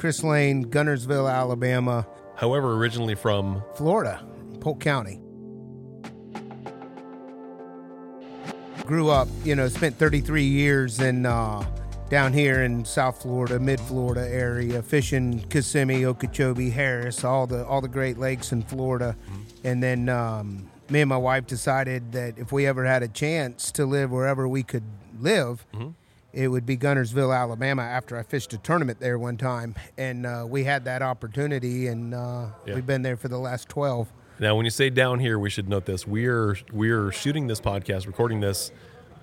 Chris Lane, Guntersville, Alabama, However, originally from Florida, Polk County. Grew up, you know, spent 33 years in uh, down here in South Florida, Mid Florida area, fishing Kissimmee, Okeechobee, Harris, all the all the Great Lakes in Florida, and then um, me and my wife decided that if we ever had a chance to live wherever we could live, it would be Guntersville, Alabama. After I fished a tournament there one time, and uh, we had that opportunity, and uh, Yeah. we've been there for the last 12. Now, when you say down here, we should note this: we are we are shooting this podcast, recording this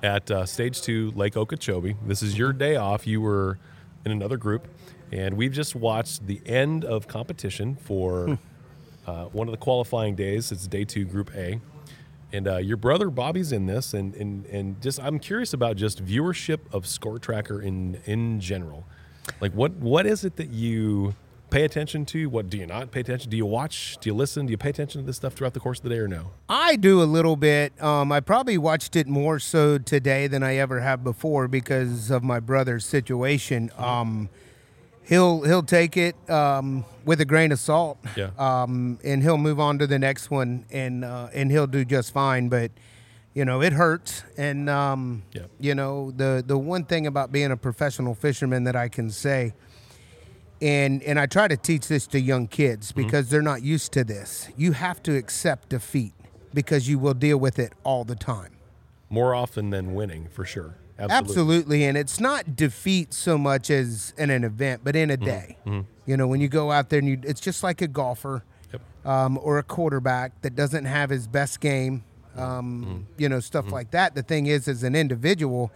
at uh, Stage Two, Lake Okeechobee. This is your day off. You were in another group, and we've just watched the end of competition for uh, one of the qualifying days. It's Day Two, Group A, and uh, your brother Bobby's in this, and and and just I'm curious about just viewership of Score Tracker in in general. Like, what what is it that you pay attention to? What do you not pay attention? Do you watch? Do you listen? Do you pay attention to this stuff throughout the course of the day, or no? I do a little bit. Um, I probably watched it more so today than I ever have before because of my brother's situation. Um, he'll he'll take it um, with a grain of salt, Yeah. um, and he'll move on to the next one, and uh, and he'll do just fine. But you know, it hurts, and um, Yeah. you know the the one thing about being a professional fisherman that I can say and and I try to teach this to young kids because they're not used to this. You have to accept defeat because you will deal with it all the time. More often than winning, for sure. Absolutely. Absolutely, and it's not defeat so much as in an event, but in a mm-hmm. day. Mm-hmm. You know, when you go out there and you, it's just like a golfer Yep. um, or a quarterback that doesn't have his best game. Mm-hmm. Um, You know, stuff like that. The thing is, as an individual,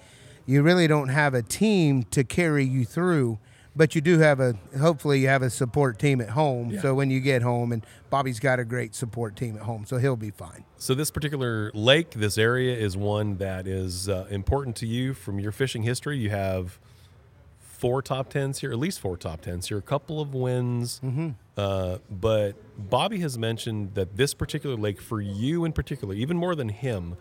you really don't have a team to carry you through, but you do have a. Hopefully, you have a support team at home. Yeah. So when you get home, and Bobby's got a great support team at home, so he'll be fine. So this particular lake, this area, is one that is uh, important to you from your fishing history. You have four top tens here, at least four top tens here, a couple of wins. Uh, but Bobby has mentioned that this particular lake, for you in particular, even more than him,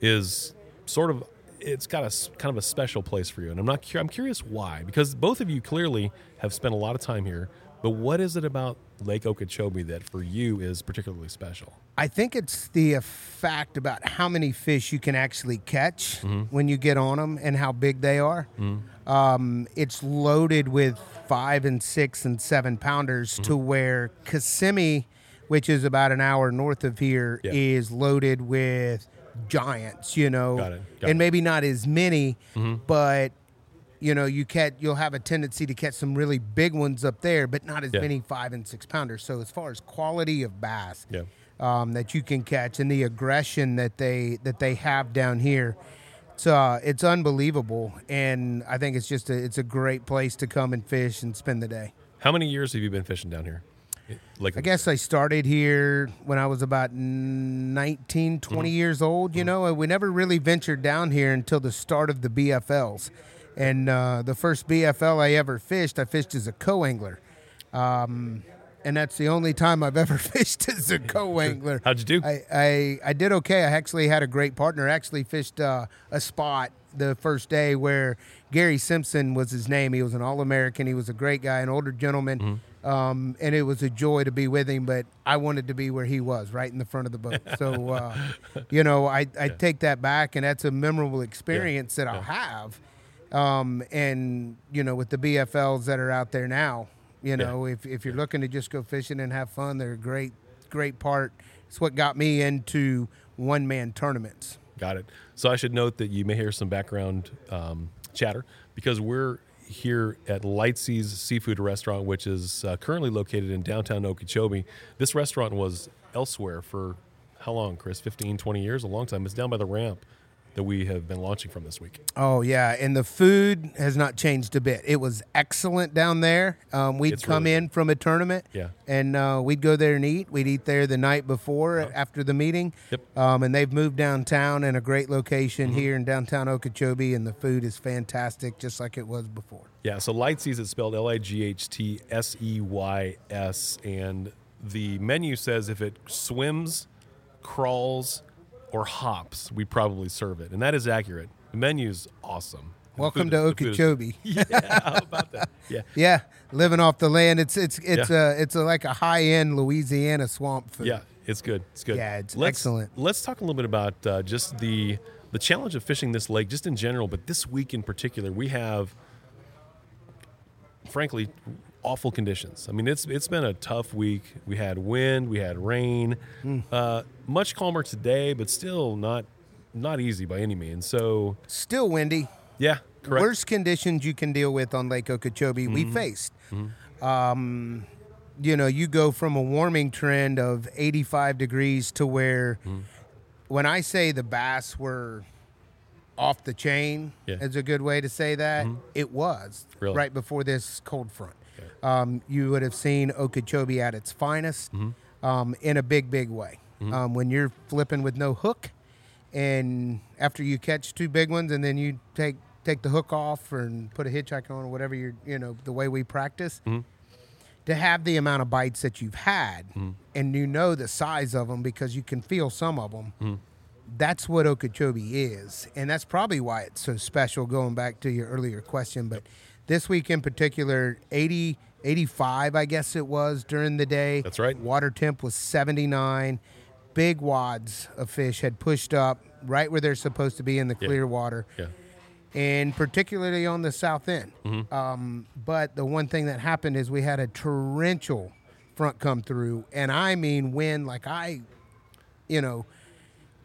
is sort of it's got a kind of a special place for you. And I'm not cu- I'm curious why, because both of you clearly have spent a lot of time here. But what is it about Lake Okeechobee that for you is particularly special? I think it's the fact about how many fish you can actually catch mm-hmm. when you get on them and how big they are. Mm-hmm. Um, it's loaded with five and six and seven pounders to mm-hmm. where Kissimmee, which is about an hour north of here, is Yeah. loaded with giants. You know, Got it, got and it. Mm-hmm. maybe not as many, but you know you catch you'll have a tendency to catch some really big ones up there but not as Yeah. many five and six pounders so as far as quality of bass Yeah. um, that you can catch and the aggression that they that they have down here it's uh it's unbelievable and i think it's just a it's a great place to come and fish and spend the day How many years have you been fishing down here? Like i guess i started here when i was about 19 20 years old you know and we never really ventured down here until the start of the bfls and uh, the first bfl i ever fished i fished as a co-angler um, and that's the only time I've ever fished as a co-angler. How'd you do? I, I, I did okay. I actually had a great partner. I actually fished uh, a spot the first day where Gary Simpson was his name. He was an All-American. He was a great guy, an older gentleman, Mm-hmm. Um, and it was a joy to be with him. But I wanted to be where he was, right in the front of the boat. So, uh, you know, I, I take that back, and that's a memorable experience that I'll have. Um, and you know, with the BFLs that are out there now, you know, if, if you're looking to just go fishing and have fun, they're a great, great part. It's what got me into one man tournaments. Got it. So I should note that you may hear some background um, chatter because we're here at Lightsey's Seafood Restaurant, which is uh, currently located in downtown Okeechobee. This restaurant was elsewhere for how long, Chris? 15, 20 years? A long time. It's down by the ramp that we have been launching from this week. Oh yeah, and the food has not changed a bit. It was excellent down there. Um, we'd It's come really in from a tournament, Yeah. and uh, we'd go there and eat. We'd eat there the night before after the meeting. Yep. Um, and they've moved downtown in a great location Mm-hmm. here in downtown Okeechobee, and the food is fantastic, just like it was before. Yeah, so Lightsey's is spelled L I G H T S E Y S, and the menu says if it swims, crawls, or hops, we probably serve it, and that is accurate. The menu's awesome. Welcome to food- the food is- Okeechobee. yeah, how about that? Yeah. Yeah, living off the land. It's it's it's Yeah. a it's a, like a high end Louisiana swamp food. Yeah, it's good. It's good. Yeah, it's let's, excellent. Let's talk a little bit about uh, just the the challenge of fishing this lake, just in general, but this week in particular, we have, frankly, awful conditions. I mean, it's it's been a tough week. We had wind, we had rain, Hmm. uh, much calmer today, but still not not easy by any means. So, Still windy. yeah, correct. Worst conditions you can deal with on Lake Okeechobee we Mm-hmm. faced. Um, you know, you go from a warming trend of 85 degrees to where, Mm-hmm. when I say the bass were off the chain, Yeah. Mm-hmm. is a good way to say that. It was Really? right before this cold front. Um, you would have seen Okeechobee at its finest Mm-hmm. um, in a big, big way. Mm-hmm. Um, when you're flipping with no hook, and after you catch two big ones, and then you take take the hook off and put a hitchhike on or whatever you're, you know, the way we practice, mm-hmm. to have the amount of bites that you've had, mm-hmm. and you know the size of them because you can feel some of them. That's what Okeechobee is, and that's probably why it's so special. Going back to your earlier question, but this week in particular, 80, 85, I guess it was during the day. That's right. Water temp was 79. Big wads of fish had pushed up right where they're supposed to be in the clear water yeah. and particularly on the south end. Mm-hmm. Um, but the one thing that happened is we had a torrential front come through, and I mean wind like I, you know,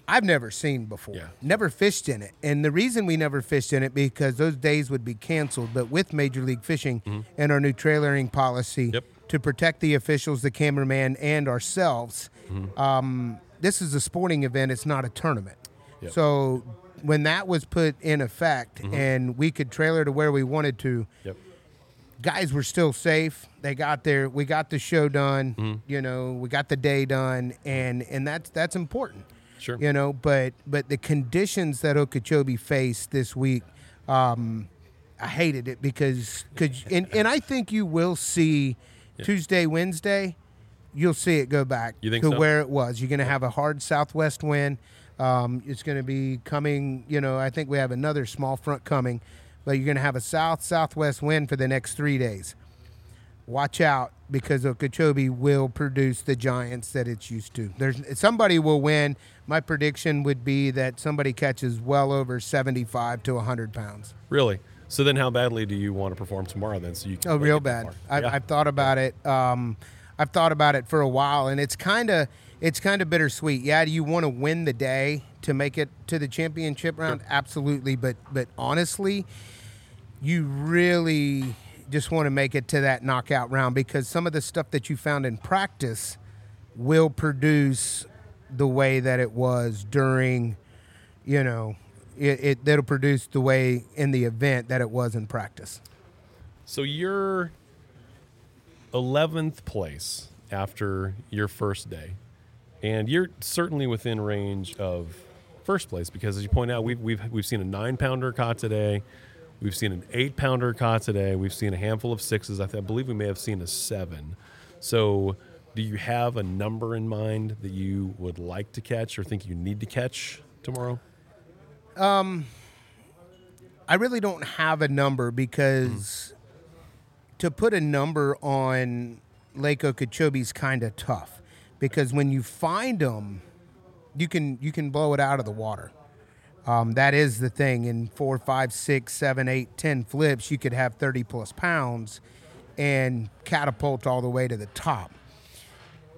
I've never seen before. Yeah. Never fished in it, and the reason we never fished in it because those days would be canceled. But with Major League Fishing and our new trailering policy Mm-hmm. Yep. To protect the officials, the cameraman, and ourselves, Mm-hmm. um, this is a sporting event. It's not a tournament. Yep. So when that was put in effect and we could trailer to where we wanted to, Yep. guys were still safe. They got there. We got the show done. Mm-hmm. You know, we got the day done, and and that's that's important. Sure. You know, but but the conditions that Okeechobee faced this week, um, I hated it because because and, and I think you will see Tuesday, Wednesday, you'll see it go back to so? where it was. You're going to have a hard southwest wind. Um, it's going to be coming. You know, I think we have another small front coming, but you're going to have a south southwest wind for the next three days. Watch out because Okeechobee will produce the giants that it's used to. There's somebody will win. My prediction would be that somebody catches well over 75 to 100 pounds. Really? So then, how badly do you want to perform tomorrow? Then, so you can Oh, real bad. I've, Yeah. I've thought about it. Um, I've thought about it for a while, and it's kind of it's kind of bittersweet. Yeah, do you want to win the day to make it to the championship round? Absolutely, but but honestly, you really just want to make it to that knockout round because some of the stuff that you found in practice will produce the way that it was during, you know, it, it that'll produce the way in the event that it was in practice. So you're 11th place after your first day, and you're certainly within range of first place because, as you point out, we've we've we've seen a nine pounder caught today, we've seen an eight pounder caught today, we've seen a handful of sixes. I, th- I believe we may have seen a seven. So, do you have a number in mind that you would like to catch or think you need to catch tomorrow? I really don't have a number because to put a number on Lake Okeechobee is kind of tough because when you find them, you can you can blow it out of the water. Um, that is the thing. In four, five, six, seven, eight, ten flips, you could have thirty plus pounds and catapult all the way to the top.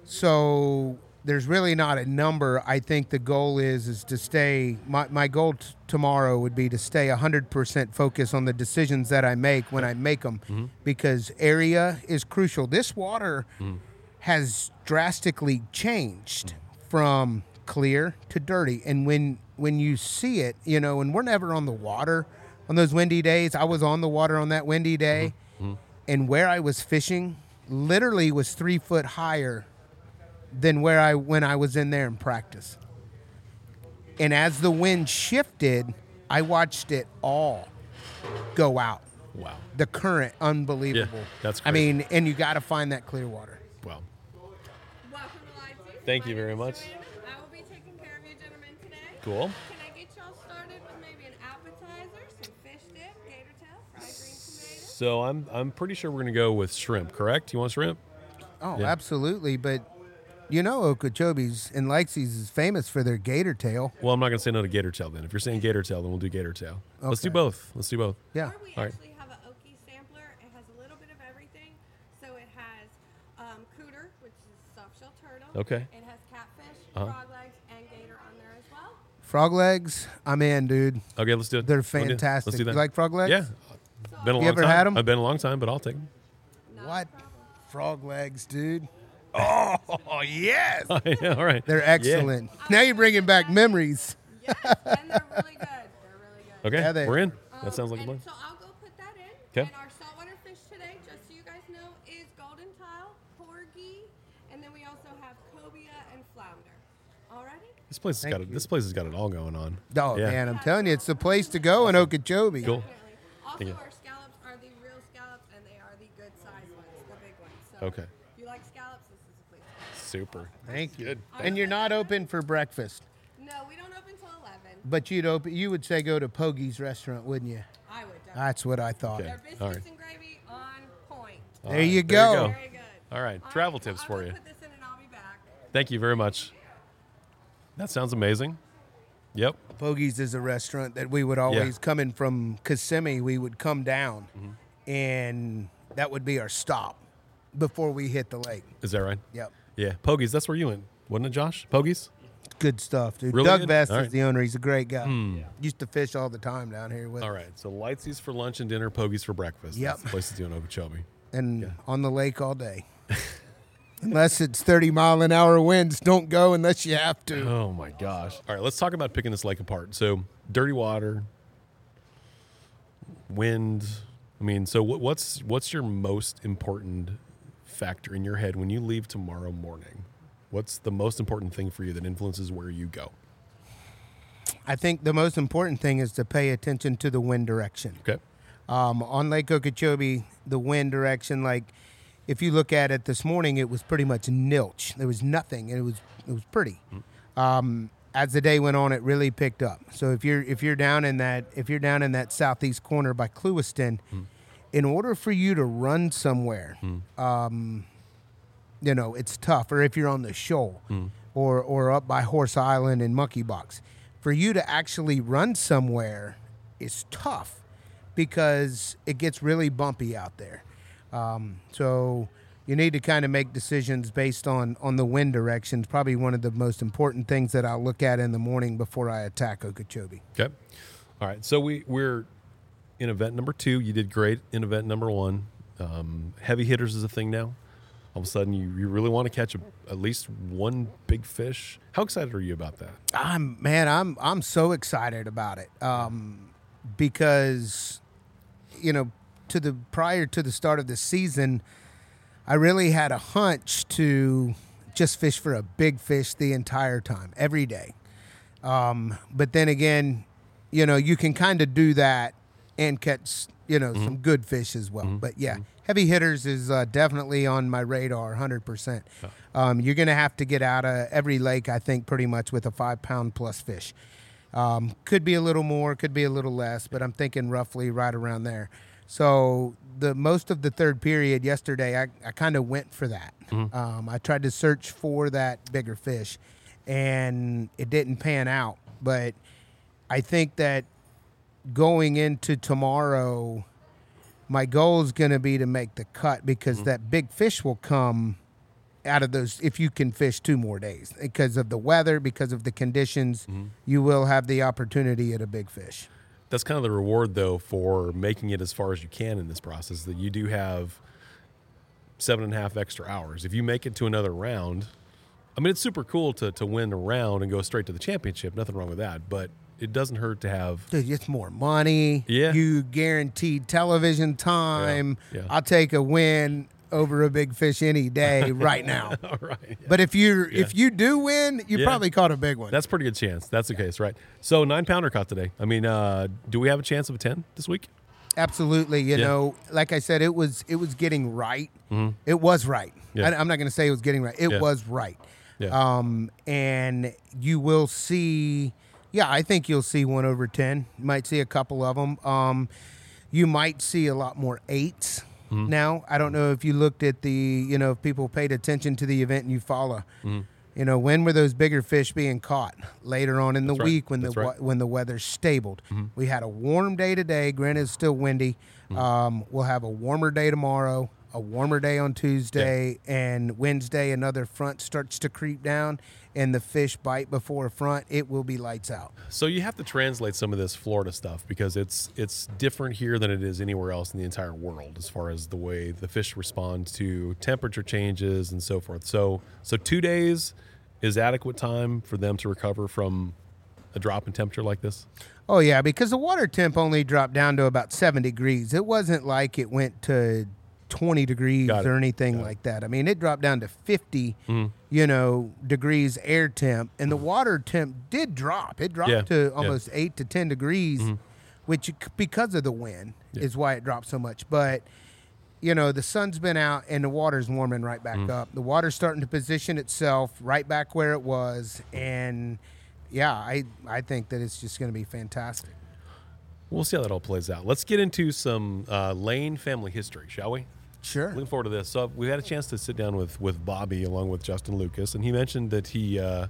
So there's really not a number. I think the goal is is to stay. My my goal t- tomorrow would be to stay 100% focused on the decisions that I make when I make them, mm-hmm. because area is crucial. This water mm. has drastically changed from clear to dirty, and when when you see it, you know, and we're never on the water on those windy days. I was on the water on that windy day, mm-hmm. mm. and where I was fishing literally was three foot higher than where I when I was in there in practice. And as the wind shifted, I watched it all go out. Wow. The current, unbelievable. Yeah, that's I mean, and you got to find that clear water. Wow. Welcome to Live Juice. Thank you very much. I will be taking care of you gentlemen today. Cool. Can I get y'all started with maybe an appetizer, some fish dip, gator tail, fried green tomatoes? So I'm I'm pretty sure we're gonna go with shrimp. Correct? You want shrimp? Oh, Yeah. absolutely. But you know, Okeechobee's and Lightsey's is famous for their gator tail. Well, I'm not gonna say no to gator tail. Then if you're saying gator tail, then we'll do gator tail. Let's do both. Let's do both. Yeah. Or we All right. actually have an Okie sampler. It has a little bit of everything. So it has um, cooter, which is soft shell turtle. Okay. It has catfish, Uh-huh. frog legs, and gator on there as well. Frog legs, I'm in, dude. Okay, let's do it. They're We'll do it. fantastic. Let's do that. You like frog legs? Yeah. So Been a long You ever time. had 'em? I've been a long time, but I'll take them. not What? Frog legs, dude. Oh, yes. all right. They're excellent. Now you're bringing back memories. Yes, and they're really good. They're really good. Okay, Yeah, they- we're in. Um, That sounds like a and plan. So I'll go put that in. 'Kay. And our saltwater fish today, just so you guys know, is golden tile, porgy, and then we also have cobia and flounder. Alrighty? This place has Thank got it. you. This place has got it all going on. Oh, yeah. man, I'm telling you, it's the place to go in Okeechobee. Cool. Definitely. Also, Thank you. our scallops are the real scallops, and they are the good size ones, the big ones. So Okay. if you like scallops, this is the place. to Super. Thank you. Good. And you're not open for breakfast. No, we don't open till 11. but you'd open. You would say go to Pogie's restaurant, wouldn't you? I would definitely. That's what I thought. Okay. Their biscuits all right. and gravy on point. All There right, you There go. you go. Very good. All right. Travel right, so tips I'll for you. Put this in and I'll be back. Thank you very much. That sounds amazing. Yep. Pogie's is a restaurant that we would always coming from Kissimmee. We would come down, Mm-hmm. and that would be our stop before we hit the lake. Is that right? Yep. Yeah. Pogies. That's where you went, wasn't it, Josh? Pogies. Good stuff, dude. Really Doug good? Best All is right. The owner. He's a great guy. Hmm. Used to fish all the time down here with All right. So Lightsey's for lunch and dinner, pogies for breakfast. Yep. That's the place to do in Okeechobee. and on the lake all day. unless it's 30 mile an hour winds, don't go unless you have to. Oh my gosh. All right, let's talk about picking this lake apart. So, dirty water, wind. I mean, so what's what's your most important factor in your head when you leave tomorrow morning? What's the most important thing for you that influences where you go? I think the most important thing is to pay attention to the wind direction. Okay. Um, on Lake Okeechobee, the wind direction, like if you look at it this morning, it was pretty much nilch. There was nothing. and It was it was pretty. Um, as the day went on, it really picked up. So if you're if you're down in that if you're down in that southeast corner by Clewiston, in order for you to run somewhere, um, you know it's tough. Or if you're on the shoal, or or up by Horse Island and Monkey Box, for you to actually run somewhere is tough because it gets really bumpy out there. Um, so you need to kind of make decisions based on on the wind directions. Probably one of the most important things that I'll look at in the morning before I attack Okeechobee. Okay. All right. So we we're in event number two. You did great in event number one. Um, heavy hitters is a thing now. All of a sudden, you, you really want to catch a, at least one big fish. How excited are you about that? I'm man, I'm I'm so excited about it um, because you know to the prior to the start of the season, I really had a hunch to just fish for a big fish the entire time, every day. Um, but then again, you know, you can kind of do that and catch, you know, some good fish as well. But yeah, heavy hitters is uh, definitely on my radar, 100%. Um, you're going to have to get out of every lake, I think, pretty much with a five pound plus fish. Um, could be a little more, could be a little less, but I'm thinking roughly right around there. So the most of the third period yesterday, I, I kind of went for that. Um, I tried to search for that bigger fish, and it didn't pan out. But I think that going into tomorrow, my goal is going to be to make the cut because mm-hmm. that big fish will come out of those if you can fish two more days because of the weather, because of the conditions. Mm-hmm. You will have the opportunity at a big fish. That's kind of the reward, though, for making it as far as you can in this process. That you do have seven and a half extra hours. If you make it to another round, I mean, it's super cool to to win a round and go straight to the championship. Nothing wrong with that, but it doesn't hurt to have. Dude, it's more money. Yeah. You guaranteed television time. yeah. I'll take a win over a big fish any day right now. All right. But if you if you do win, you Yeah. probably caught a big one. That's a pretty good chance. That's the case, right? So nine pounder caught today. I mean, uh, do we have a chance of a ten this week? Absolutely. You Yeah. know, like I said, it was it was getting right. It was right. Mm-hmm. Yeah. I, am not going to say it was getting right. It Yeah. was right. Yeah. Um, and you will see. Yeah, I think you'll see one over ten. You might see a couple of them. Um, you might see a lot more 8s Mm-hmm. now. I don't know if you looked at the, you know, if people paid attention to the event and you follow. Mm-hmm. You know, when were those bigger fish being caught? Later on in the That's right. week when That's the right. Mm-hmm. when the weather stabled. We had a warm day today. Granted, it's still windy. Mm-hmm. Um, we'll have a warmer day tomorrow, a warmer day on Tuesday, and Wednesday another front starts to creep down, and the fish bite before a front. It will be lights out. So you have to translate some of this Florida stuff because it's it's different here than it is anywhere else in the entire world as far as the way the fish respond to temperature changes and so forth. So so 2 days is adequate time for them to recover from a drop in temperature like this. Oh yeah, because the water temp only dropped down to about seven degrees. It wasn't like it went to twenty degrees or anything like that. I mean, it dropped down to 50 you know, degrees air temp, and the water temp did drop. It dropped Yeah, to yeah. Mm-hmm. almost eight to ten degrees, which because of the wind is why it dropped so much. But you know, the sun's been out and the water's warming right back Mm-hmm. up. The water's starting to position itself right back where it was, and yeah, I I think that it's just going to be fantastic. We'll see how that all plays out. Let's get into some uh, Lane family history, shall we? Sure. Looking forward to this. So we had a chance to sit down with with Bobby along with Justin Lucas, and he mentioned that he uh,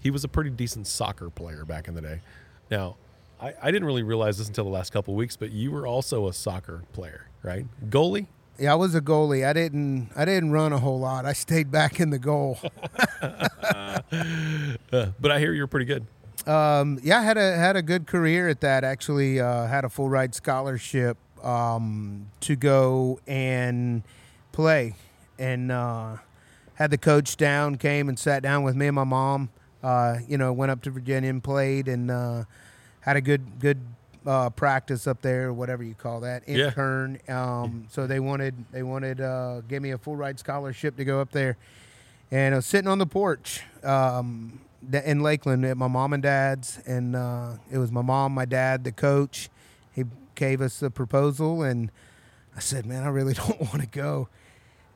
he was a pretty decent soccer player back in the day. Now, I, I didn't really realize this until the last couple of weeks, but you were also a soccer player, right? Goalie. Yeah, I was a goalie. I didn't I didn't run a whole lot. I stayed back in the goal. Uh, but I hear you're pretty good. Um, yeah, I had a had a good career at that. Actually, uh, had a full ride scholarship um, to go and play, and uh, had the coach down. Came and sat down with me and my mom. Uh, you know, went up to Virginia and played, and uh, had a good good uh, practice up there, whatever you call that, Yeah. intern. Um, so they wanted they wanted uh, give me a full ride scholarship to go up there, and I was sitting on the porch um, in Lakeland at my mom and dad's, and uh, it was my mom, my dad, the coach. Gave us the proposal, and I said, "Man, I really don't want to go."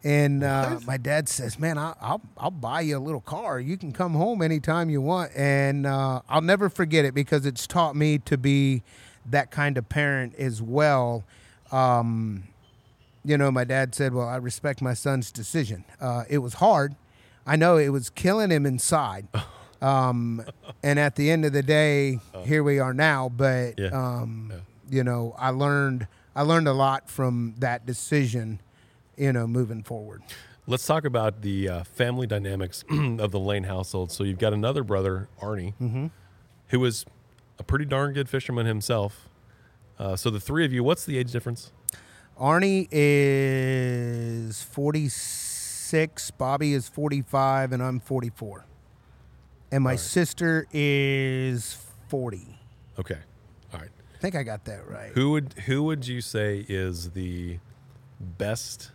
And uh, my dad says, "Man, I, I'll I'll buy you a little car. You can come home anytime you want." And uh, I'll never forget it because it's taught me to be that kind of parent as well. Um, you know, my dad said, "Well, I respect my son's decision. Uh, it was hard. I know it was killing him inside." Um, and at the end of the day, here we are now. But Yeah. um, you know, I learned I learned a lot from that decision. You know, moving forward. Let's talk about the uh, family dynamics of the Lane household. So you've got another brother, Arnie, who was a pretty darn good fisherman himself. Uh, so the three of you, what's the age difference? Arnie is 46, Bobby is 45, and I'm 44. And my sister is 40. Okay, right. I think I got that right. Who would who would you say is the best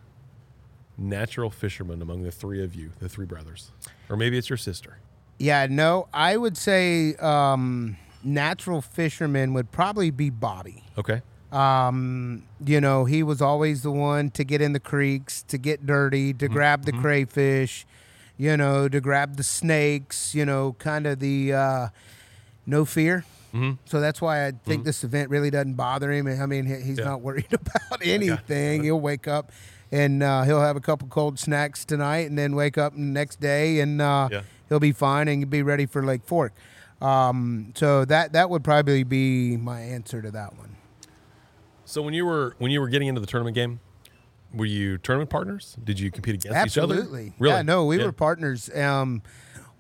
natural fisherman among the three of you, the three brothers, or maybe it's your sister? Yeah, no, I would say um, natural fisherman would probably be Bobby. Okay, Um, you know, he was always the one to get in the creeks, to get dirty, to grab the crayfish, you know, to grab the snakes, you know, kind of the uh, no fear. Mhm. So that's why I think this event really doesn't bother him. I mean, he's Yeah. not worried about anything. He'll wake up and uh, he'll have a couple cold snacks tonight and then wake up the next day and uh, Yeah. he'll be fine and be ready for Lake Fork. Um, so that that would probably be my answer to that one. So when you were when you were getting into the tournament game, were you tournament partners? Did you compete against each other? Absolutely. Really? Yeah, no, we Yeah. were partners. Um,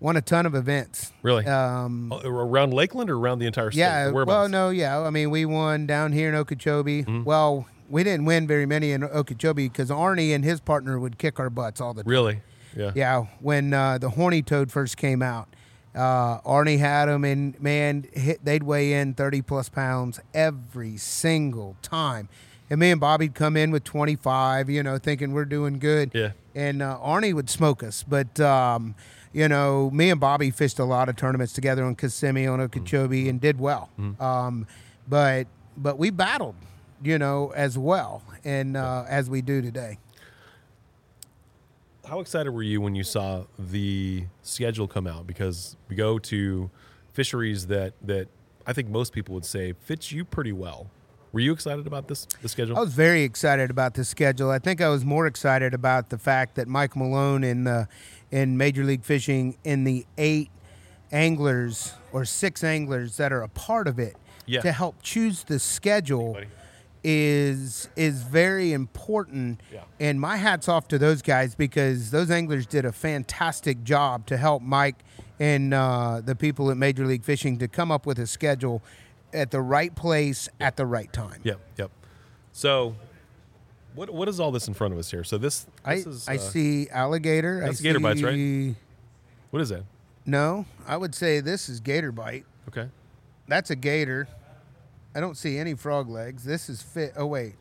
won a ton of events. Really? Um, Oh, around Lakeland or around the entire state? yeah. Well, no, yeah. I mean, we won down here in Okeechobee. Mm-hmm. Well, we didn't win very many in Okeechobee because Arnie and his partner would kick our butts all the time. Really? Yeah. Yeah, when uh, the horny toad first came out, uh, Arnie had them, and man, hit, they'd weigh in thirty plus pounds every single time. And me and Bobby'd come in with twenty five, you know, thinking we're doing good. Yeah. And uh, Arnie would smoke us, but um, you know, me and Bobby fished a lot of tournaments together on Kissimmee, on Okeechobee, and did well. Um, but but we battled, you know, as well, and uh, as we do today. How excited were you when you saw the schedule come out? Because we go to fisheries that that I think most people would say fits you pretty well. Were you excited about this the schedule? I was very excited about the schedule. I think I was more excited about the fact that Mike Mulone in the in Major League Fishing in the eight anglers or six anglers that are a part of it Yeah. to help choose the schedule is is very important. Yeah. And my hats off to those guys because those anglers did a fantastic job to help Mike and uh, the people at Major League Fishing to come up with a schedule at the right place at the right time. Yep, yep. So, what what is all this in front of us here? So this, I, this is I uh, see alligator. that's I gator bites, right? what is that? No, I would say this is gator bite. Okay, That's a gator. I don't see any frog legs. This is fit. Oh wait,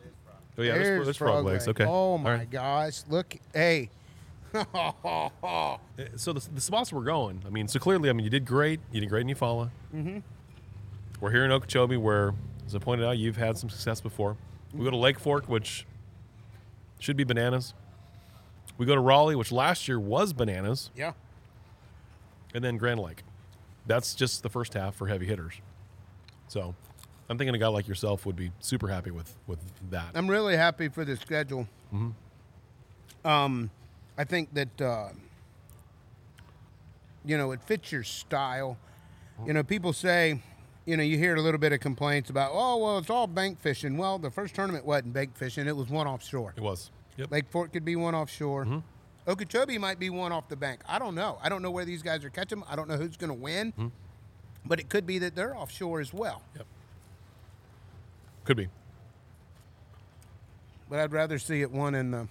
oh yeah, there's, there's frog legs. leg. Okay. Oh my right. gosh! Look, hey. Uh, So the, the spots we're going. I mean, so clearly, I mean, you did great. You did great in Eufaula. Mm-hmm. We're here in Okeechobee, where, as I pointed out, you've had some success before. We go to Lake Fork, which should be bananas. We go to Raleigh, which last year was bananas, yeah. and then Grand Lake. That's just the first half for heavy hitters. So, I'm thinking a guy like yourself would be super happy with with that. I'm really happy for the schedule. Mm-hmm. Um, I think that uh, you know it fits your style. You know, people say, you know, you hear a little bit of complaints about, oh well, it's all bank fishing. Well, the first tournament wasn't bank fishing; it was one offshore. It was. Yep. Lake Fork could be one offshore. Mm-hmm. Okeechobee might be one off the bank. I don't know. I don't know where these guys are catching them. I don't know who's going to win. Mm-hmm. But it could be that they're offshore as well. Yep. Could be. But I'd rather see it one in the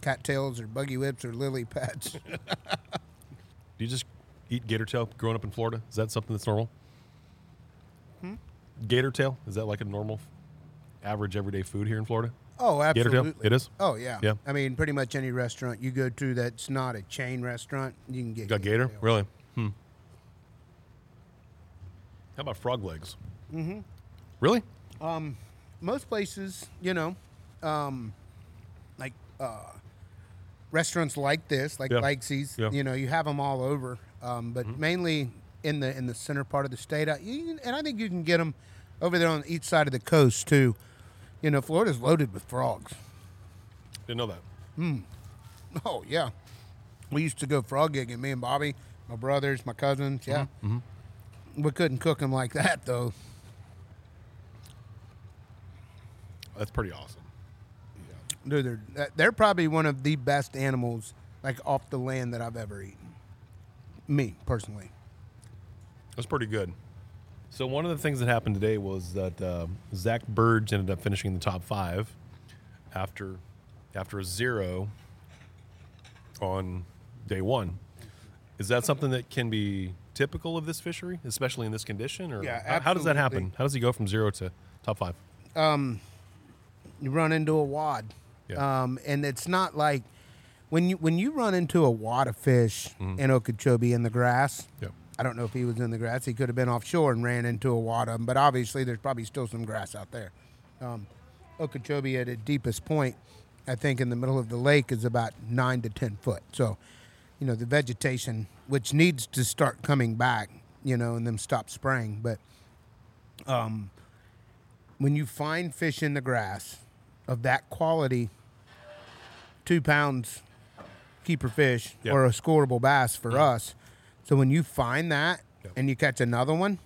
cattails or buggy whips or lily pads. Do you just eat gator tail growing up in Florida? Is that something that's normal? Hmm? Gator tail? Is that like a normal, average, everyday food here in Florida? oh, Gator absolutely. tail? It is? Oh yeah. Yeah. I mean, pretty much any restaurant you go to that's not a chain restaurant, you can get Got gator? tail. Really? Hmm. How about frog legs? Mm-hmm. Really? Um, most places, you know, um, like uh, restaurants like this, like Yeah. Lightsey's, Yeah. Mm-hmm. you know, you have them all over, um, but mainly in the in the center part of the state. You can, and I think you can get them over there on each side of the coast too. You know, Florida's loaded with frogs. Didn't know that. Oh yeah, we used to go frog gigging. Me and Bobby, my brothers, my cousins. Yeah, Mm-hmm. we couldn't cook them like that though. That's pretty awesome. Dude, they're they're probably one of the best animals like off the land that I've ever eaten. Me personally. That's pretty good. So one of the things that happened today was that uh, Zack Birge ended up finishing the top five after after a zero on day one. Is that something that can be typical of this fishery, especially in this condition? Or Yeah, how, how does that happen? How does he go from zero to top five? You run into a wad, Yeah. um, and it's not like when you when you run into a wad of fish in Okeechobee in the grass. Yep. I don't know if he was in the grass. He could have been offshore and ran into a wad of them, but obviously there's probably still some grass out there. Um, Okeechobee at its deepest point, I think in the middle of the lake, is about nine to ten foot. So, you know, the vegetation, which needs to start coming back, you know, and then stop spraying. But um, when you find fish in the grass of that quality, two pounds keeper fish Yeah. or a scoreable bass for mm-hmm. us. So when you find that Yeah. and you catch another one,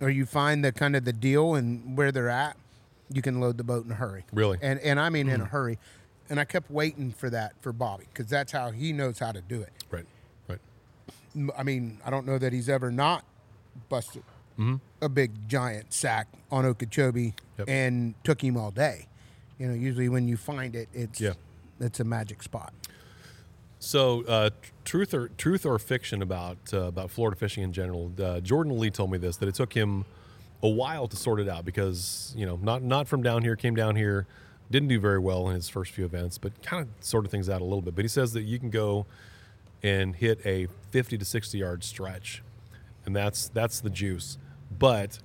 or you find the kind of the deal and where they're at, you can load the boat in a hurry. Really? And and I mean in a mm. hurry. And I kept waiting for that for Bobby because that's how he knows how to do it. Right. Right. I mean, I don't know that he's ever not busted mm-hmm. a big giant sack on Okeechobee Yep. and took him all day. You know, usually when you find it, it's Yeah. it's a magic spot. So, uh, truth or truth or fiction about uh, about Florida fishing in general? Uh, Jordan Lee told me this that it took him a while to sort it out because you know not not from down here, came down here, didn't do very well in his first few events, but kind of sorted things out a little bit. But he says that you can go and hit a 50 to 60 yard stretch, and that's that's the juice. But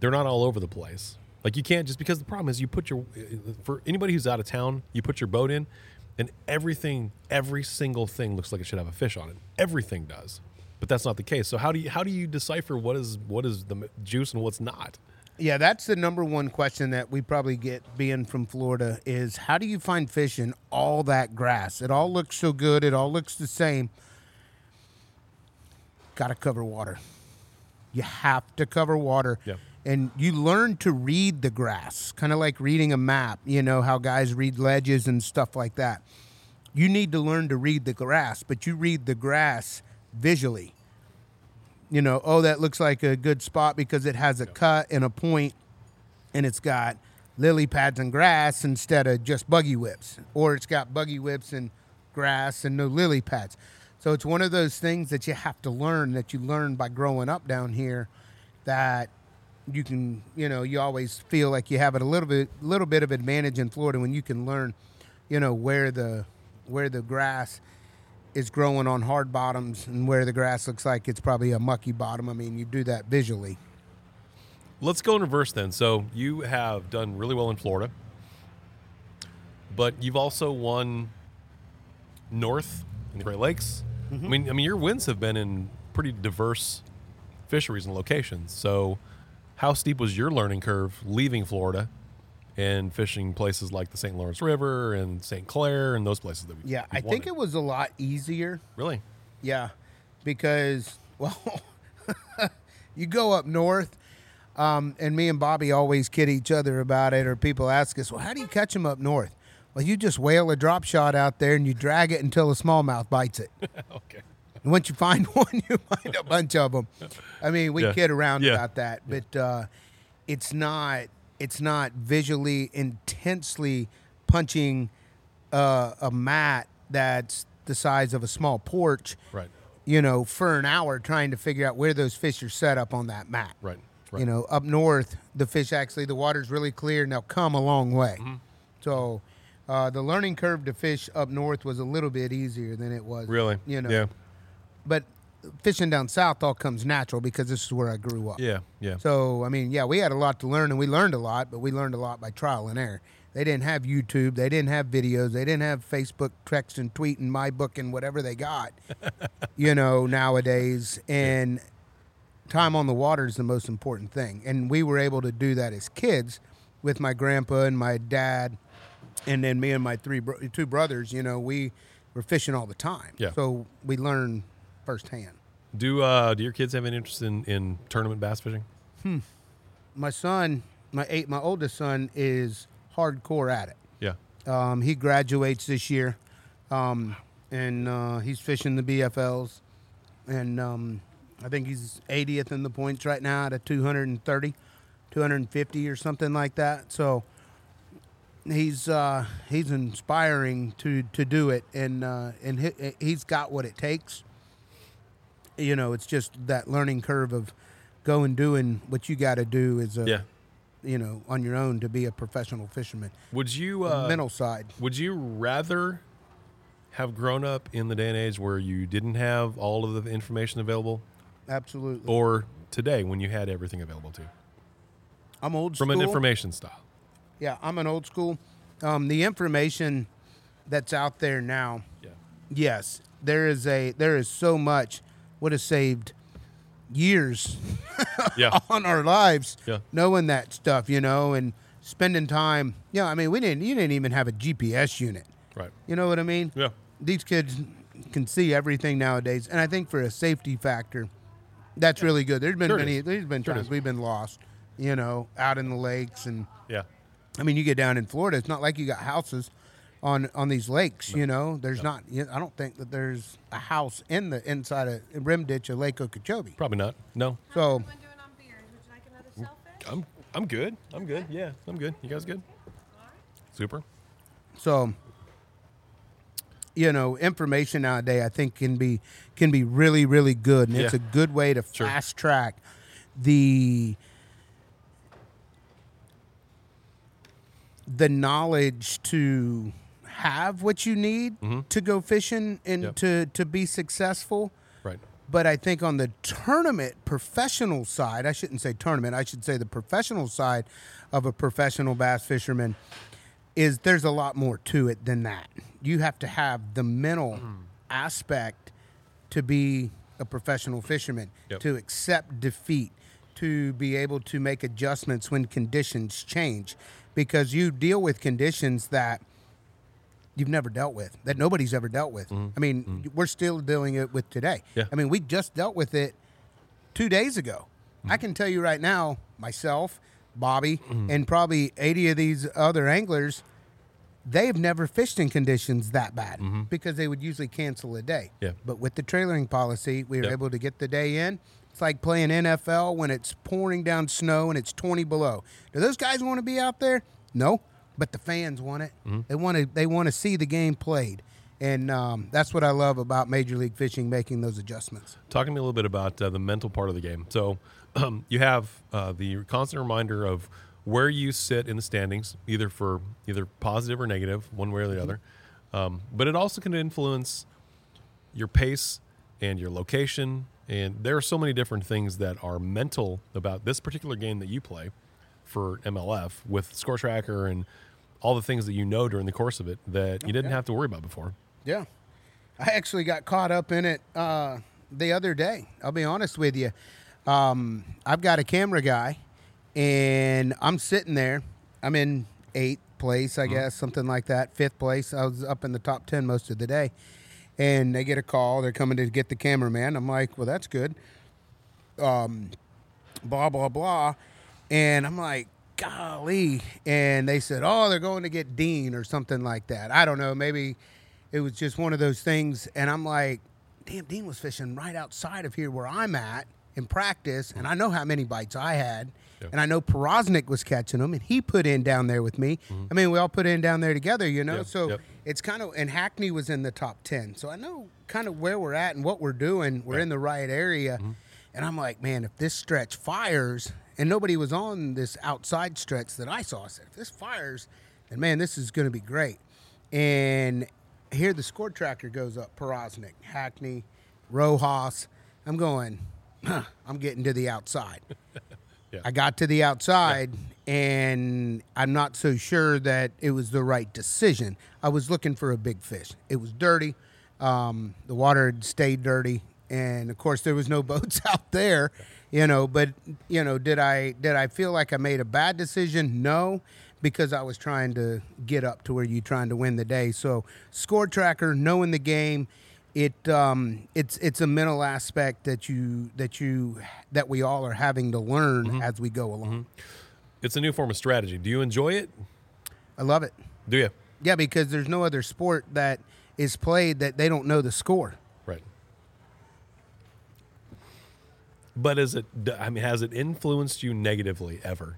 they're not all over the place. Like you can't just because the problem is you put your for anybody who's out of town, you put your boat in, and everything, every single thing looks like it should have a fish on it. Everything does, but that's not the case. So how do you how do you decipher what is what is the juice and what's not? Yeah, that's the number one question that we probably get being from Florida is how do you find fish in all that grass? It all looks so good, it all looks the same. Got to cover water. You have to cover water. Yeah. And you learn to read the grass, kind of like reading a map, you know, how guys read ledges and stuff like that. You need to learn to read the grass, but you read the grass visually you know, oh, that looks like a good spot because it has a cut and a point and it's got lily pads and grass instead of just buggy whips, or it's got buggy whips and grass and no lily pads. So it's one of those things that you have to learn that you learn by growing up down here that you can, you know, you always feel like you have it a little bit little bit of advantage in Florida when you can learn, you know, where the where the grass is growing on hard bottoms and where the grass looks like it's probably a mucky bottom. I mean, you do that visually. Let's go in reverse then. So you have done really well in Florida, but you've also won north in the Great Lakes. Mm-hmm. I mean, I mean, your wins have been in pretty diverse fisheries and locations. So, how steep was your learning curve leaving Florida and fishing places like the St. Lawrence River and St. Clair and those places that we Yeah, I think it was a lot easier. really Yeah, because well, you go up north, um, and me and Bobby always kid each other about it, or people ask us, "Well, how do you catch them up north?" Well, you just whale a drop shot out there and you drag it until a smallmouth bites it. okay. And once you find one, you find a bunch of them. I mean, we Yeah. kid around Yeah. about that, but uh, it's not it's not visually intensely punching uh, a mat that's the size of a small porch. Right. You know, for an hour trying to figure out where those fish are set up on that mat. Right. Right. You know, up north, the fish actually the water's really clear and they'll come a long way. Mm-hmm. So. Uh, the learning curve to fish up north was a little bit easier than it was. really. You know, Yeah. But fishing down south all comes natural because this is where I grew up. Yeah. Yeah. So I mean, yeah, we had a lot to learn, and we learned a lot, but we learned a lot by trial and error. They didn't have YouTube, they didn't have videos, they didn't have Facebook text and tweet and my book and whatever they got, you know, nowadays. And time on the water is the most important thing, and we were able to do that as kids with my grandpa and my dad, and then me and my three bro- two brothers. You know, we were fishing all the time, Yeah. so we learned firsthand. Do uh do your kids have any interest in, in tournament bass fishing? my son, my eight, my oldest son is hardcore at it. Yeah. Um, he graduates this year, um, and uh, he's fishing the BFLs, and um, I think he's 80th in the points right now out of 230, 250 or something like that. So he's uh, he's inspiring to to do it, and uh, and he, he's got what it takes. You know, it's just that learning curve of going doing what you got to do is a Yeah. you know on your own to be a professional fisherman. Would you uh mental side. would you rather have grown up in the day and age where you didn't have all of the information available Absolutely. or today when you had everything available to you? I'm old From school. an information style. yeah, I'm an old school. Um, the information that's out there now, Yeah. yes, there is a there is so much would have saved years Yeah. on our lives Yeah. knowing that stuff, you know, and spending time. Yeah, I mean, we didn't you didn't even have a GPS unit. right. You know what I mean? Yeah. these kids can see everything nowadays, and I think for a safety factor, that's really good. There's been Sure many. There's been Sure times we've been lost, you know, out in the lakes, and Yeah. I mean, you get down in Florida, it's not like you got houses on on these lakes. You know, there's not. You know, I don't think that there's a house in the inside of rim ditch of Lake Okeechobee. Probably not. No. So- everyone doing on beers? Would you like? I'm I'm good. I'm good. Yeah, I'm good. You guys good? Super. So, you know, information nowadays I think can be can be really really good, and it's a good way to Sure. fast track the the knowledge to have what you need to go fishing and Mm-hmm. Yep. to to be successful. Right. But I think on the tournament professional side, I shouldn't say tournament, I should say the professional side of a professional bass fisherman is there's a lot more to it than that. You have to have the mental Hmm. aspect to be a professional fisherman, Yep. to accept defeat, to be able to make adjustments when conditions change because you deal with conditions that you've never dealt with, that nobody's ever dealt with. Mm-hmm. I mean, mm-hmm. we're still dealing it with today. Yeah. I mean, we just dealt with it two days ago. I mm-hmm. can tell you right now, myself, Bobby, and probably 80 of these other anglers, they've never fished in conditions that bad because they would usually cancel a day. Yeah. But with the trailering policy, we were Yep. able to get the day in. It's like playing NFL when it's pouring down snow and it's 20 below. Do those guys want to be out there? No, but the fans want it. They want to. They want to see the game played, and um, that's what I love about Major League Fishing making those adjustments. Talking to me a little bit about uh, the mental part of the game. So, um, you have uh, the constant reminder of where you sit in the standings, either for either positive or negative, one way or the other. Um, but it also can influence your pace and your location. And there are so many different things that are mental about this particular game that you play for MLF with Score Tracker and all the things that you know during the course of it that you didn't have to worry about before. Yeah. I actually got caught up in it uh, the other day. I'll be honest with you. Um, I've got a camera guy, and I'm sitting there. I'm in eighth place, I guess, something like that, fifth place. I was up in the top 10 most of the day. And they get a call. They're coming to get the cameraman. I'm like, well, that's good. Um, blah, blah, blah. And I'm like, golly. And they said, oh, they're going to get Dean or something like that. I don't know. Maybe it was just one of those things. And I'm like, damn, Dean was fishing right outside of here where I'm at in practice. And I know how many bites I had. Yeah. And I know Powroznik was catching them, and he put in down there with me. Mm-hmm. I mean, we all put in down there together, you know. Yeah, So it's kind of, and Hackney was in the top 10. So I know kind of where we're at and what we're doing. We're in the right area. Mm-hmm. And I'm like, man, if this stretch fires, and nobody was on this outside stretch that I saw, I said, if this fires, then man, this is going to be great. And here the score tracker goes up Powroznik, Hackney, Rojas. I'm going, huh, I'm getting to the outside. Yeah. I got to the outside, and I'm not so sure that it was the right decision. I was looking for a big fish. It was dirty. Um, the water had stayed dirty, and of course there was no boats out there. You know, but you know, did I did I feel like I made a bad decision? No, because I was trying to get up to where you're trying to win the day. So score tracker, knowing the game, it um, it's it's a mental aspect that you that you that we all are having to learn as we go along. It's a new form of strategy. Do you enjoy it? I love it. Do you? Yeah, because there's no other sport that is played that they don't know the score. Right. But is it? I mean, has it influenced you negatively ever?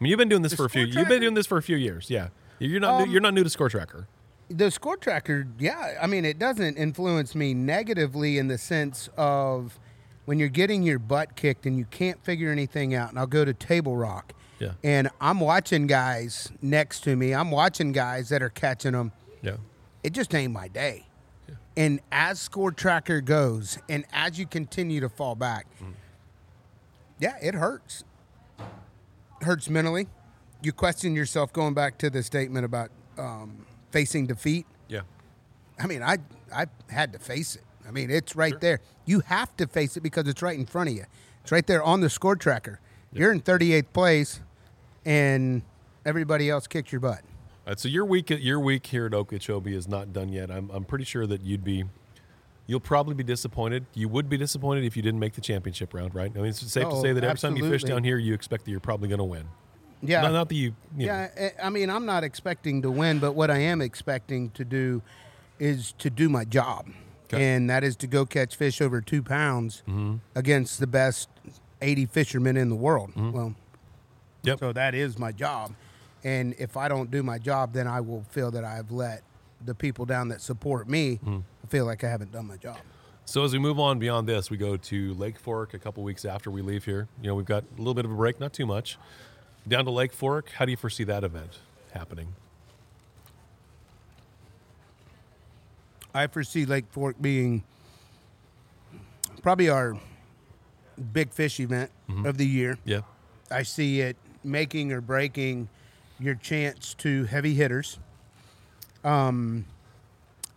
I mean, you've been doing this The for a few. score You've been doing this for a few years. Yeah, you're not. Um, new, you're not new to Score Tracker. The score tracker, yeah, I mean, it doesn't influence me negatively in the sense of when you're getting your butt kicked and you can't figure anything out. And I'll go to Table Rock, Yeah. and I'm watching guys next to me. I'm watching guys that are catching them. Yeah. it just ain't my day. Yeah. And as score tracker goes, and as you continue to fall back, yeah, it hurts. It hurts mentally. You question yourself going back to the statement about um, facing defeat. Yeah. I mean, I I had to face it. I mean, it's right there. You have to face it because it's right in front of you. It's right there on the score tracker. You're in 38th place, and everybody else kicked your butt. All right, so your week your week here at Okeechobee is not done yet. I'm I'm pretty sure that you'd be you'll probably be disappointed. You would be disappointed if you didn't make the championship round, right? I mean, it's safe to Oh, say that every time you fish down here, you expect that you're probably going to win. Yeah, Not, not that you, you Yeah, eh, I mean, I'm not expecting to win, but what I am expecting to do is to do my job, Okay. and that is to go catch fish over two pounds Mm-hmm. against the best 80 fishermen in the world. Well, Yep. so that is my job, and if I don't do my job, then I will feel that I've let the people down that support me Mm-hmm. feel like I haven't done my job. So as we move on beyond this, we go to Lake Fork a couple weeks after we leave here. You know, we've got a little bit of a break, not too much. Down to Lake Fork, how do you foresee that event happening? I foresee Lake Fork being probably our big fish event of the year. Yeah. I see it making or breaking your chance to heavy hitters. Um,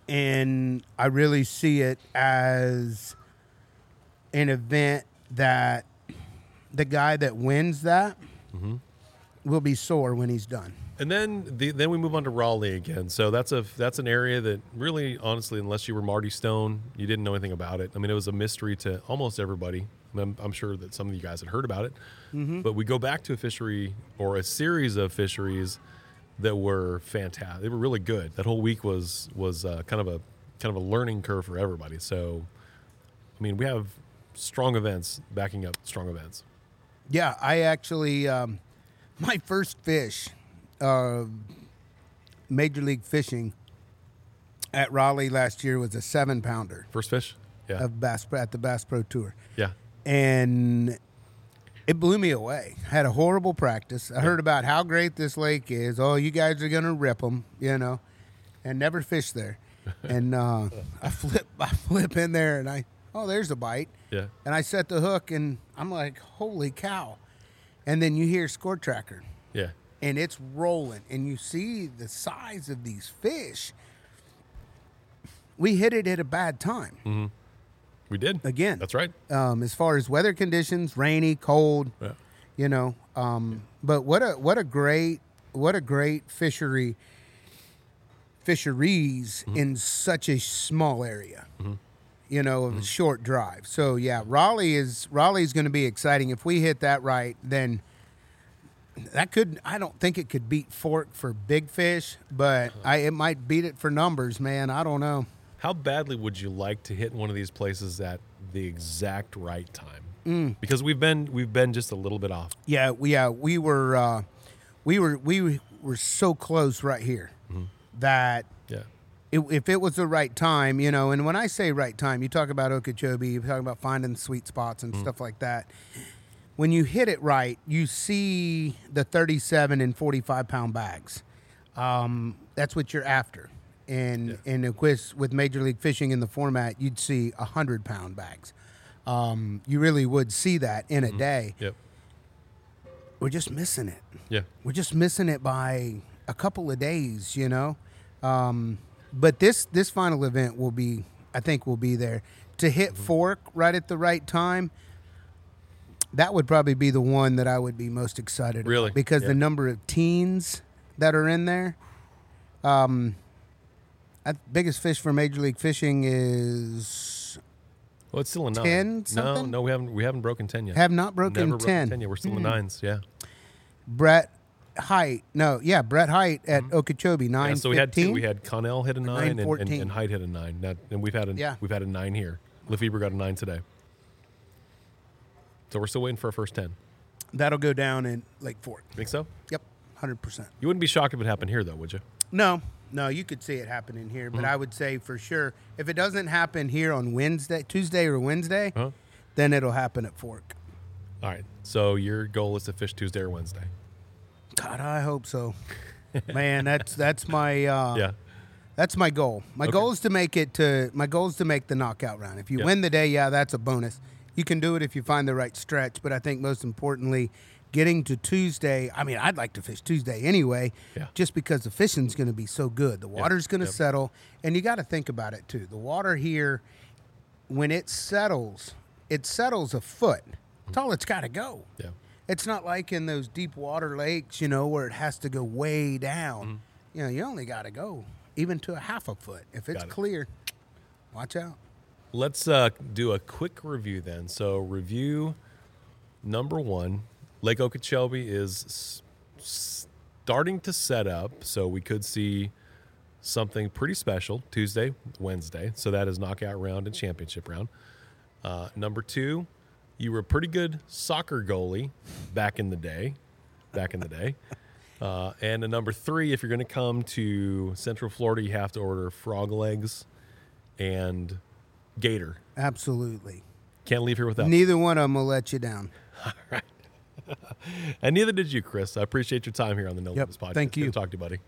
and I really see it as an event that the guy that wins that Mm-hmm. will be sore when he's done. And then the, then we move on to Raleigh again. So that's a that's an area that really, honestly, unless you were Marty Stone, you didn't know anything about it. I mean, it was a mystery to almost everybody. I'm, I'm sure that some of you guys had heard about it. But we go back to a fishery or a series of fisheries that were fantastic. They were really good. That whole week was was uh, kind of a kind of a learning curve for everybody. So, I mean, we have strong events backing up strong events. Yeah, I actually um, my first fish, uh, Major League Fishing at Raleigh last year was a seven pounder First fish, yeah, of Bass at the Bass Pro Tour, yeah, and it blew me away. I had a horrible practice. I heard about how great this lake is. Oh, you guys are gonna rip them, you know, and never fish there. And uh, I flip, I flip in there, and I oh, there's a bite. yeah. And I set the hook, and I'm like, holy cow. And then you hear score tracker, Yeah. and it's rolling, and you see the size of these fish. We hit it at a bad time. We did. Again. That's right. Um, as far as weather conditions, rainy, cold, Yeah. you know. Um, but what a what a great what a great fishery fisheries in such a small area. You know, of a short drive. So yeah, Raleigh is Raleigh's going to be exciting. If we hit that right, then that could I don't think it could beat Fork for big fish, but I it might beat it for numbers, man. I don't know. How badly would you like to hit one of these places at the exact right time? Mm. Because we've been we've been just a little bit off. Yeah, we yeah we were uh, we were we were so close right here that Yeah. it, if it was the right time, you know. And when I say right time, you talk about Okeechobee, you talk about finding sweet spots and stuff like that. When you hit it right, you see the 37 and 45 pound bags. Um, that's what you're after. And and of course, with Major League Fishing in the format, you'd see a 100 pound bags. Um, you really would see that in a day. Yep. We're just missing it. Yeah. We're just missing it by a couple of days, you know. Um, but this this final event will be, I think, will be there to hit Mm-hmm. fork right at the right time. That would probably be the one that I would be most excited about Really? because Yeah. the number of teens that are in there. Um, I, biggest fish for Major League Fishing is Well, it's still a nine. 10 no, something? no, we haven't we haven't broken ten yet. have not broken Never ten. Hmm. broken ten yet. We're still in the nines. Yeah. Brett Hite, no, yeah, Brett Hite at Okeechobee nine Mm-hmm. yeah. So we had two. We had Connell hit a nine and, and, 9.14. and Hite hit a nine. That, and we've had a Yeah. we've had a nine here. Lefebre got a nine today. So we're still waiting for our first ten. That'll go down in Lake Fork. Think so? Yep, hundred percent. You wouldn't be shocked if it happened here, though, would you? No, no, you could see it happening here, Mm-hmm. but I would say for sure if it doesn't happen here on Wednesday, Tuesday or Wednesday, Huh? then it'll happen at Fork. All right. So your goal is to fish Tuesday or Wednesday. God, I hope so. Man, that's that's my uh, yeah. that's my goal. My Okay. goal is to make it to my goal is to make the knockout round. If you Yep. win the day, yeah, that's a bonus. You can do it if you find the right stretch, but I think most importantly, getting to Tuesday. I mean, I'd like to fish Tuesday anyway, Yeah. just because the fishing's going to be so good. The water's going to Yep. settle, and you got to think about it too. The water here, when it settles, it settles a foot. That's all it's got to go. Yeah. It's not like in those deep water lakes, you know, where it has to go way down. Mm-hmm. You know, you only got to go even to a half a foot. If it's it. clear, watch out. Let's uh, do a quick review then. So, review number one Lake Okeechobee is s- starting to set up. So, we could see something pretty special Tuesday, Wednesday. So, that is knockout round and championship round. Uh, number two, you were a pretty good soccer goalie back in the day. Back in the day. Uh, and a number three, if you're going to come to Central Florida, you have to order frog legs and gator. Absolutely. Can't leave here without. Neither one of them will let you down. and neither did you, Chris. I appreciate your time here on the No Yep. Limits podcast. Thank Good to you. talk to you, buddy.